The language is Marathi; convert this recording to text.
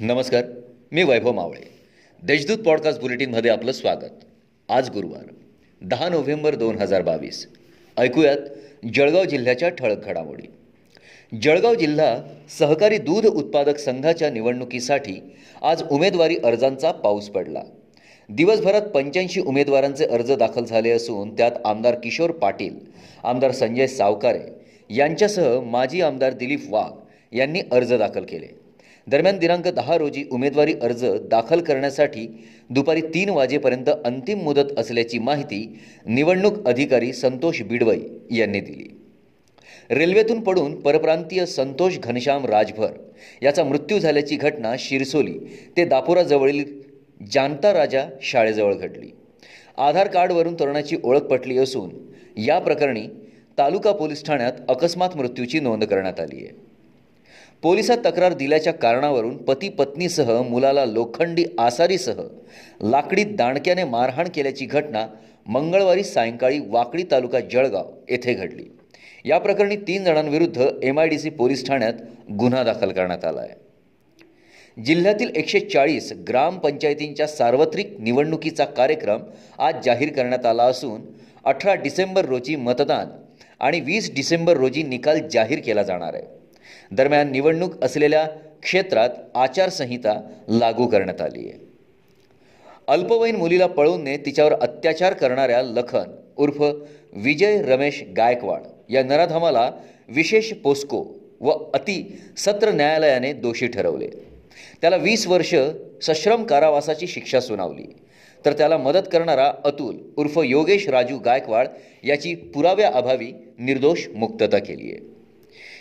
नमस्कार मी वैभव मावळे. देशदूत पॉडकास्ट बुलेटिनमध्ये आपलं स्वागत. आज गुरुवार दहा नोव्हेंबर दोन हजार बावीस. ऐकूयात जळगाव जिल्ह्याच्या ठळक घडामोडी. जळगाव जिल्हा सहकारी दूध उत्पादक संघाच्या निवडणुकीसाठी आज उमेदवारी अर्जांचा पाऊस पडला. दिवसभरात पंच्याऐंशी उमेदवारांचे अर्ज दाखल झाले असून त्यात आमदार किशोर पाटील आमदार संजय सावकारे यांच्यासह माजी आमदार दिलीप वाघ यांनी अर्ज दाखल केले. दरम्यान दिनांक दहा रोजी उमेदवारी अर्ज दाखल करण्यासाठी दुपारी तीन वाजेपर्यंत अंतिम मुदत असल्याची माहिती निवडणूक अधिकारी संतोष बिडवई यांनी दिली. रेल्वेतून पडून परप्रांतीय संतोष घनश्याम राजभर याचा मृत्यू झाल्याची घटना शिरसोली ते दापोराजवळील जानता राजा शाळेजवळ घडली. आधार कार्डवरून तरुणाची ओळख पटली असून या प्रकरणी तालुका पोलीस ठाण्यात अकस्मात मृत्यूची नोंद करण्यात आली आहे. पोलिसात तक्रार दिल्याच्या कारणावरून पती पत्नीसह मुलाला लोखंडी आसारीसह लाकडी दांडक्याने मारहाण केल्याची घटना मंगळवारी सायंकाळी वाकडी तालुका जळगाव येथे घडली. या प्रकरणी तीन जणांविरुद्ध M I D C police ठाण्यात गुन्हा दाखल करण्यात आला आहे जिल्ह्यातील एकशे चाळीस ग्रामपंचायतींच्या सार्वत्रिक निवडणुकीचा कार्यक्रम आज जाहीर करण्यात आला असून अठरा डिसेंबर रोजी मतदान आणि वीस डिसेंबर रोजी निकाल जाहीर केला जाणार आहे. दरम्यान निवडणूक असलेल्या क्षेत्रात आचारसंहिता लागू करण्यात आली आहे. अल्पवयीन मुलीला पळवून ने तिच्यावर अत्याचार करणाऱ्या लखन उर्फ विजय रमेश गायकवाड या नराधमाला विशेष पोस्को व अति सत्र न्यायालयाने दोषी ठरवले. त्याला वीस वर्ष सश्रम कारावासाची शिक्षा सुनावली. तर त्याला मदत करणारा अतुल उर्फ योगेश राजू गायकवाड याची पुराव्याअभावी निर्दोष मुक्तता केली आहे.